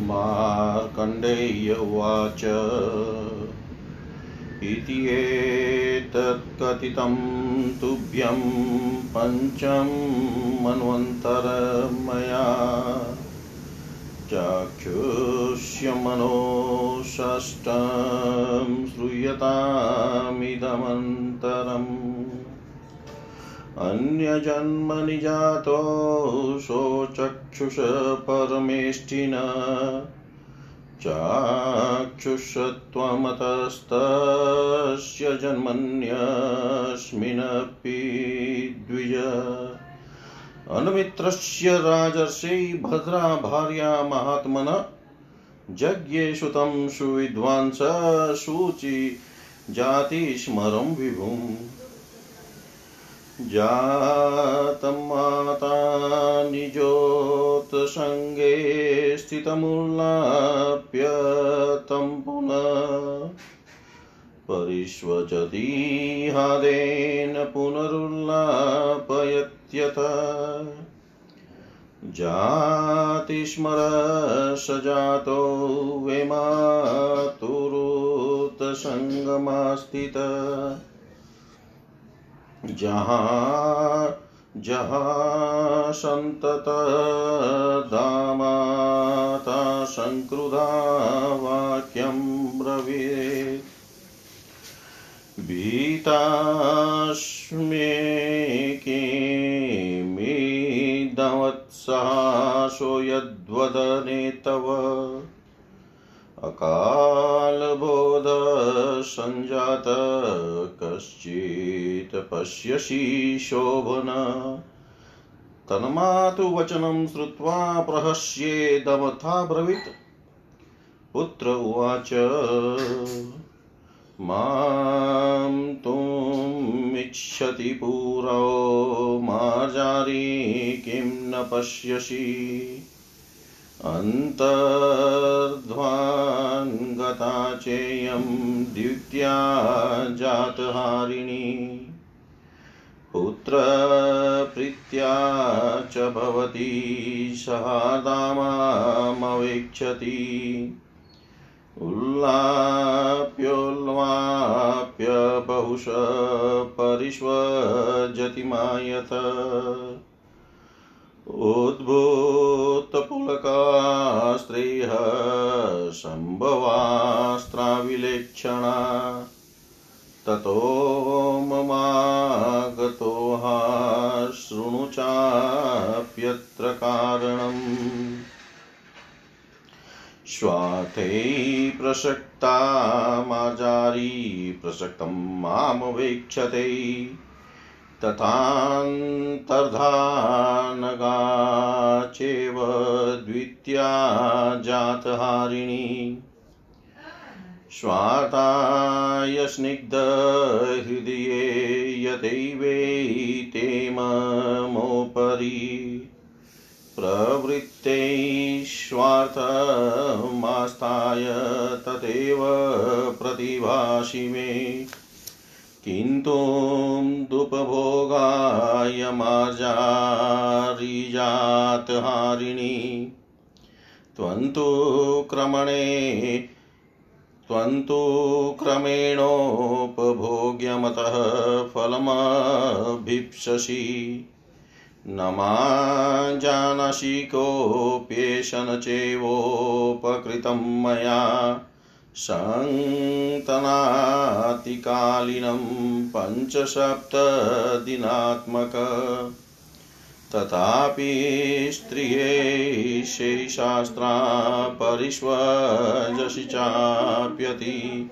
मार्कण्डेय उवाच इति एतत्कथितं तुभ्यं पञ्चं मन्वन्तरमया। चाक्षुष्यमनोषष्टं श्रूयतामिदमन्तरम् अन्यजन्मनि जातोऽसौ चक्षुष परमेष्टिन चाक्षुषत्वमतस्तस्य जन्मन्यस्मिन्नपि द्विज। अनुमित्रस्य राजर्षै भद्रा भार्या महात्मन जज्ञे सुतं सुविद्वांस शुचि जातिस्मरं विभुम्। जातं माता निजोत्सङ्गे स्थितमुल्लाप्य तं पुनः परिष्वचति हादेन पुनरुल्लापयत्यथ। जातिस्मर स जातो वेमातुरुतसङ्गमास्थित जहाँ जहाँ सन्ततदामाता सङ्क्रुधा वाक्यं ब्रवीत्। भीतास्मे किमिदवत्सासो यद्वदने तव। अकालबोधसञ्जात कश्चित् पश्यसि शोभन। तन्मातु वचनं श्रुत्वा प्रहस्येदमथा ब्रवीत्। पुत्र उवाच, माँ तुमिच्छति पुरो, मार्जारी किं न पश्यसि? अन्तर्ध्वान् गता चेयं द्वित्या जातहारिणी। पुत्रप्रीत्या च भवती सहादामामवेक्षति उल्लाप्योल्वाप्य बहुश परिष्वजति मायत। उद्भूतपुलकास्त्रीह सम्भवास्त्राविलेक्षणा ततो ममागतोहा शृणु चाप्यत्र कारणम्। स्वार्थै प्रसक्ता मार्जारी प्रसक्तं मामवेक्षते। तथान्तर्धानगा स्वाताय स्निग्धहृदये यदैवैते ममोपरि प्रवृत्तैश्वार्थमास्ताय तदेव प्रतिभाषि मे। किन्तु दुपभोगाय मार्जारिजातहारिणी त्वन्तु क्रमणे त्वन्तु क्रमेणोपभोग्यमतः फलमभीप्ससि। न मा जानासि कोऽप्येषन चैवोपकृतं मया सन्तनातिकालीनं पञ्चसप्तदिनात्मक। तथापि स्त्रिये शैशास्त्रा परिष्वजसि चाप्यति।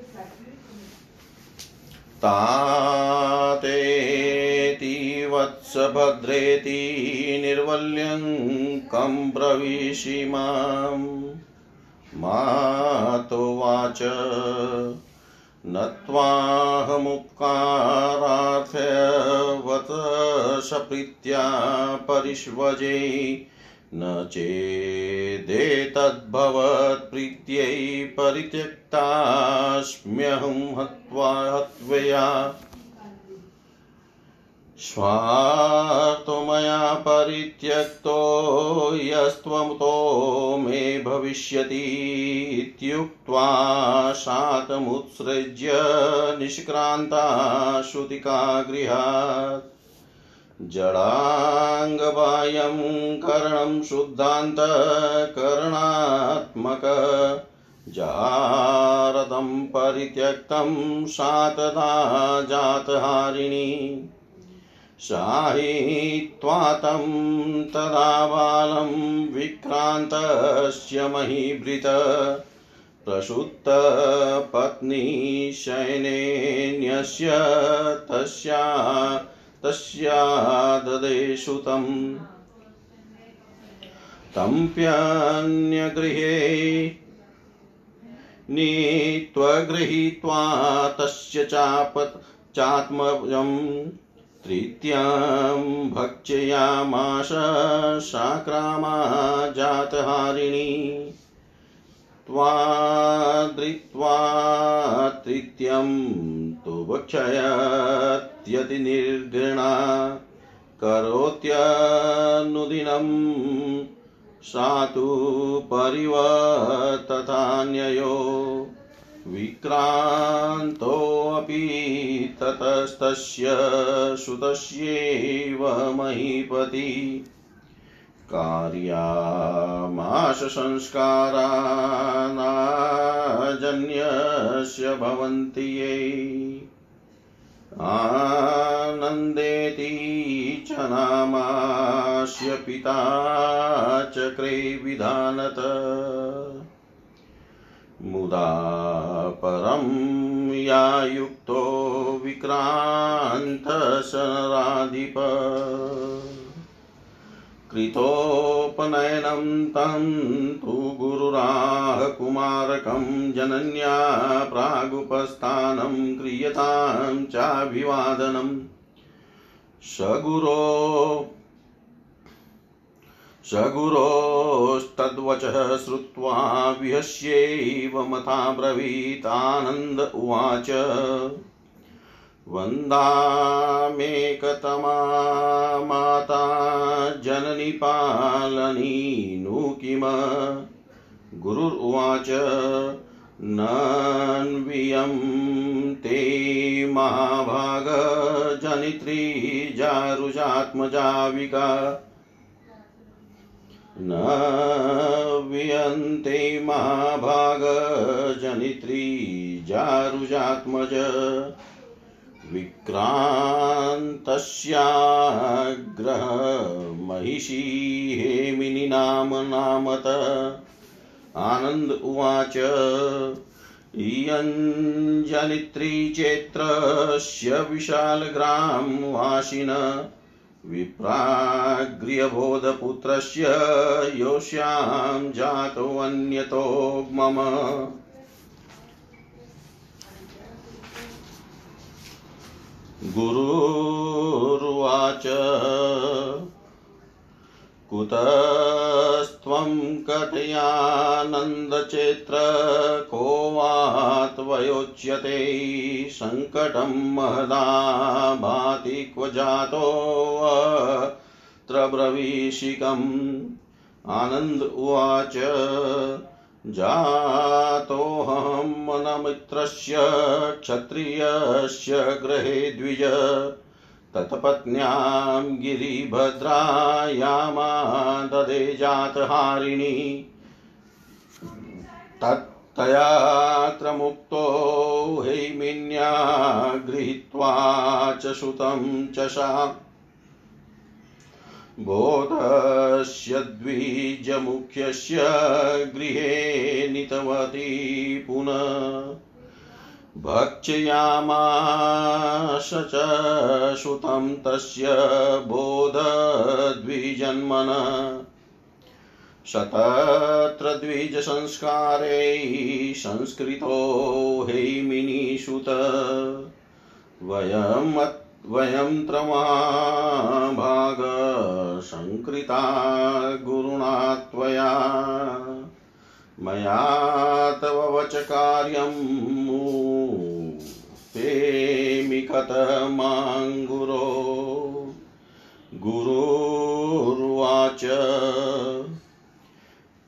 तातेति वत्सभद्रेति निर्वल्यं कं ब्रवीषि माम् मातोवाच न त्वाहमुपकारार्थवत सप्रीत्या परिष्वजे। न चेदेतद्भवत्प्रीत्यै परित्यक्तास्म्यहं हत्वा हत्वया स्वार्थो मया परित्यक्तो यस्त्वमुतो मे भविष्यति इत्युक्त्वा शातमुत्सृज्य निष्क्रान्ता श्रुतिका गृहात् जडाङ्गबाह्यं करणं शुद्धान्तकरणात्मक जारदं परित्यक्तं सातदा जातहारिणी। शायित्वा तं तदा बालं विक्रान्तस्य महीभृत। प्रसुप्तपत्नी शयनेन्यस्य तस्या तस्या ददे सुतं तम्प्यन्यगृहे नीत्वगृहीत्वा तस्य चापत् चात्मजम् तृतीयं भक्षयामाश साक्रामा जातहारिणी। त्वादृत्वा तृतीयं तु भक्षयत्यतिनिर्घृणा करोत्यनुदिनं सा तु परिवर्तथान्ययो विक्रान्तोऽपि ततस्तस्य सुतस्यैव महीपति कार्यामाश संस्कारानाजन्यस्य भवन्ति ये। आनन्देति च नामास्य पिता चक्रे विधानत। मुदा परं या युक्तो विक्रान्तशराधिप। कृतोपनयनं तं तु गुरुराह कुमारकं जनन्या प्रागुपस्थानं क्रियतां चाभिवादनं। स गुरो स गुरोस्तद्वचः श्रुत्वा विहस्यैव मथा ब्रवीतानन्द उवाच। वन्दामेकतमा माता जननी पालनी नु किम गुरुर्वाच नन्वियं ते महाभागजनित्री जारुजात्मजाविका। न वियन्ते महाभागजनित्री जारुजात्मज विक्रान्तस्याग्रहमहिषी हेमिनि नाम नामत आनन्द उवाच इयञ्जनित्री चेत्रस्य विशालग्रां वासिन विप्राग्र्यबोधपुत्रस्य योष्यां जातोऽन्यतो मम। गुरुर्वाच। कुतस्त्वं कथयानन्दचेत्र को वा त्वयोच्यते सङ्कटं महदा भाति क्व जातोऽत्र ब्रवीषिकम् आनन्द उवाच जातोऽहं मनमित्रस्य क्षत्रियस्य गृहे द्विज तत्पत्न्यां गिरिभद्रायामा ददे जातहारिणी। तत्तयात्र मुक्तो हैमिन्या गृहीत्वा च सुतं च सा बोधस्य द्विजमुख्यस्य गृहे नीतवती पुनः। भक्षयामाश च सुतं तस्य बोधद्विजन्मन। शतत्र द्विजसंस्कारै संस्कृतो हैमिनीसुत वयमत् वयं त्रमाभागसङ्कृता गुरुणा त्वया। मया तव वच कार्यं पेमि कथमाङ्गुरो गुरुर्वाच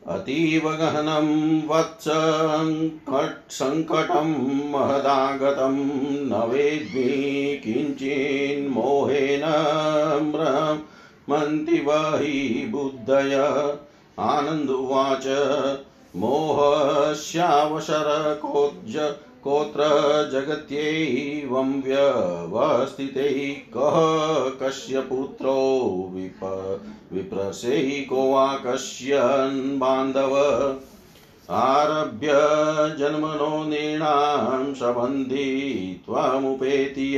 अतीव गहनं वत्स सङ्कटं महदागतं। न वेद्मि किञ्चिन्मोहेन वहि बुद्धय आनन्दुवाच मोहस्यावसरकोज्ज कोत्र जगत्यैवं व्यवस्थिते कः कस्य पुत्रो विप विप्रसे को वा कस्यन् बान्धव? आरभ्य जन्मनो नृणां सम्बन्धी त्वमुपेति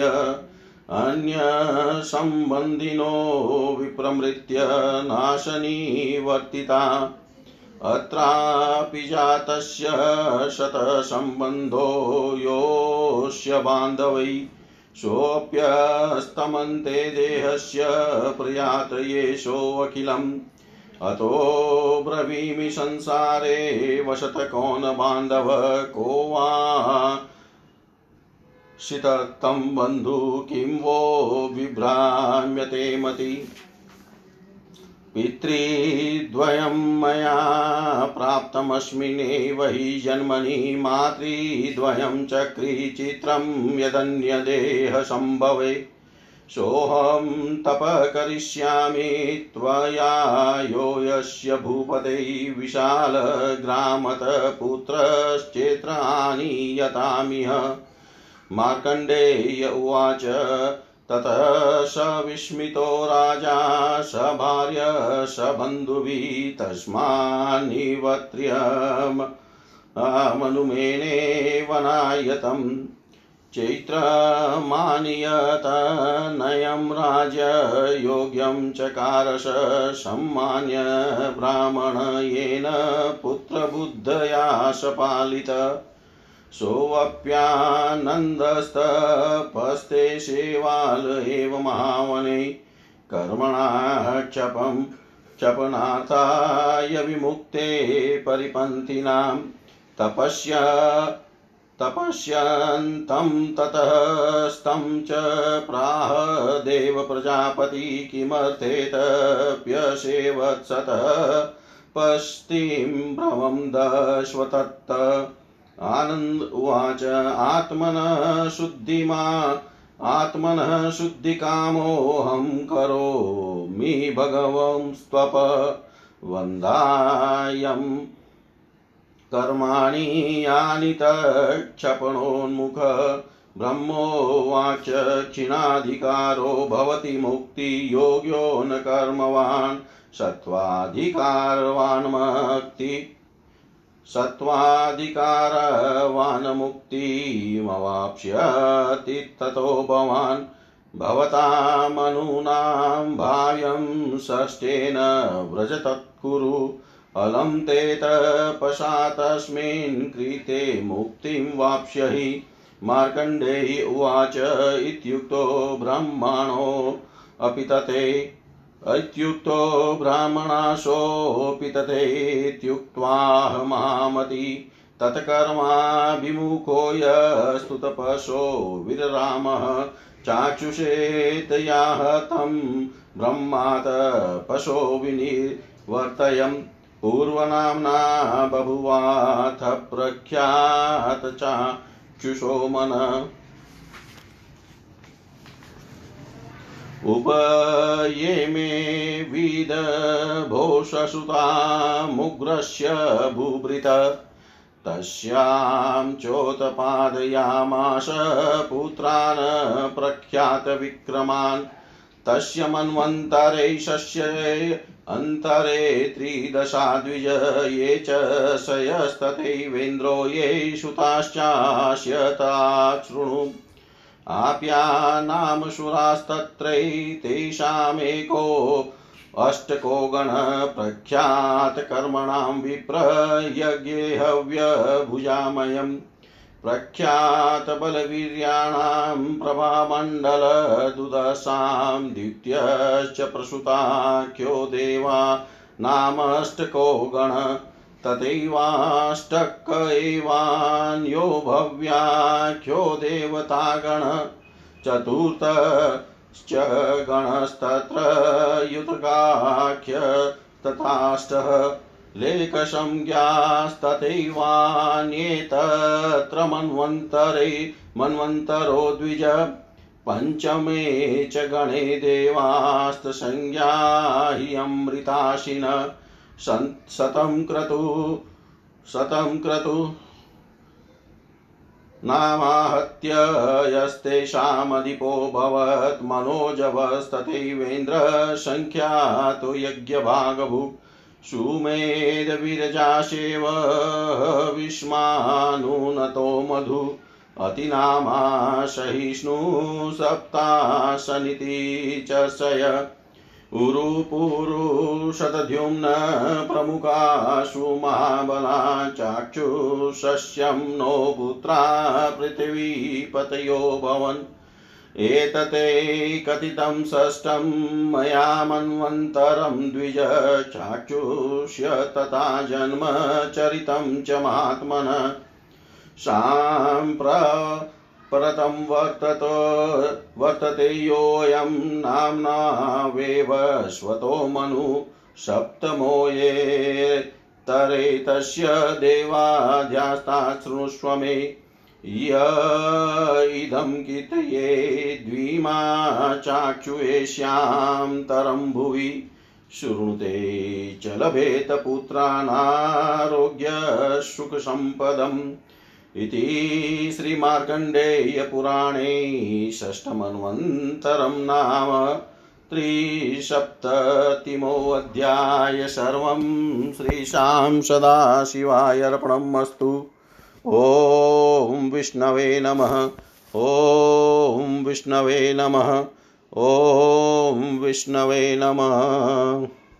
अन्यसम्बन्धिनो विप्रमृत्य नाशनी वर्तिता अत्रापि जातस्य शतसम्बन्धो योऽस्य बान्धवै सोऽप्यस्तमन्ते देहस्य प्रयात येषोऽखिलम् अतो ब्रवीमि संसारे वसत कौन बान्धव को वा शितत्तं बन्धु किं वो विभ्राम्यते मति। पितृद्वयं मया प्राप्तमस्मिन्नेव हि जन्मनि मातृद्वयं चक्रिचित्रं यदन्यदेहसम्भवे। सोऽहं तपः करिष्यामि त्वया यो यस्य भूपते विशालग्रामतः पुत्रश्चेत्रानीयतामिह मार्कण्डेय उवाच ततः स विस्मितो राजा स भार्य स बन्धुभिः तस्मान्निवत्र्यमनुमेने वनायतम् चैत्रमानियतनयं राजयोग्यं चकारश सम्मान्य ब्राह्मणयेन पुत्रबुद्धया सपालित। सोऽप्यानन्दस्तपस्ते सेवाल एव महावने कर्मणा क्षपं क्षपनार्थाय विमुक्ते परिपन्थिनां तपस्या तपस्यन्तं ततस्तं च प्राह देव प्रजापति किमर्थेतप्यसेवत्सतः पस्तिं भ्रमं दश्वतत्त आनन्द उवाच, आत्मनः शुद्धिमा आत्मनः शुद्धिकामोऽहं करोमि भगवंस्त्वप। वन्दायं कर्माणि यानि तक्षपणोन्मुख ब्रह्मोवाच, क्षीणाधिकारो भवति मुक्तियोग्यो न कर्मवान्, सत्त्वाधिकारवान् मुक्ति सत्त्वाधिकारवान् ततो भवान्। भवतामनूनां भाव्यं षष्ठेन व्रज तत्कुरु अलं ते तपसा तस्मिन् कृते मुक्तिं वाप्स्यहि। मार्कण्डेयी उवाच इत्युक्तो ब्रह्मणो अपि तते। इत्युक्तो ब्राह्मणाशोऽपि तथेत्युक्त्वाहमामति तत्कर्माभिमुखो यस्तु तपसो विररामः। चाक्षुषेतयाह तं ब्रह्मातपशो विनिवर्तयम् पूर्वनाम्ना बभुवाथ प्रख्यात चाक्षुषो मन। उपये मे विदभोषसुतामुग्रस्य भूभृत। तस्यां चोत्पादयामास पुत्रान् प्रख्यातविक्रमान् तस्य मन्वन्तरे शस्ये अन्तरे त्रिदशाद्विज ये च शयस्तथैवेन्द्रो ये सुताश्चास्यता आप्यानामसुरास्तत्रैतेषामेको अष्टको गणप्रख्यातकर्मणां विप्रयज्ञे हव्यभुजामयम् प्रख्यातबलवीर्याणां प्रभामण्डलदुदशां द्वितीयश्च प्रसुताख्यो देवा नामष्टको गण तथैवाष्टक एवान्यो भव्याख्यो देवतागण चतुर्थश्च गणस्तत्र युतगाख्य तथाष्टः लेखसंज्ञास्तथैवान्ये तत्र मन्वन्तरे मन्वन्तरो द्विज पञ्चमे च गणे देवास्तसंज्ञा हि अमृताशिन शतं क्रतु शतं क्रतु। नामाहत्य यस्तेषामधिपोऽभवत् मनोजवस्तथैवेन्द्रसङ्ख्यातो यज्ञभागभु। सुमेधविरजाशेव विस्मानुनतो मधु। अतिनामा सहिष्णु सप्तासनिति च शय उरुपुरुषतद्युम्न प्रमुखाशु महाबला चाक्षुषस्यं नो पुत्रा पृथिवीपतयो भवन्। एतते कथितं षष्ठं मया मन्वन्तरं द्विज चाक्षुष्य तथा जन्म चरितं च महात्मन साम्प्र परतं वर्तत, वर्तते योऽयं नाम्ना वेवस्वतो मनु सप्तमो ये। तरे तस्य देवाध्यास्ता शृणुष्व मे। य इदं कीर्तये द्विमा चाक्षुयेष्यां तरं भुवि। शृणुते च लभेत पुत्राणारोग्यसुखसम्पदम् इति श्रीमार्कण्डेयपुराणे षष्ठमन्वन्तरं नाम त्रिसप्ततिमोऽध्याय सर्वं श्रीशां सदाशिवाय अर्पणम् अस्तु ॐ विष्णवे नमः। ॐ विष्णवे नमः। ॐ विष्णवे नमः।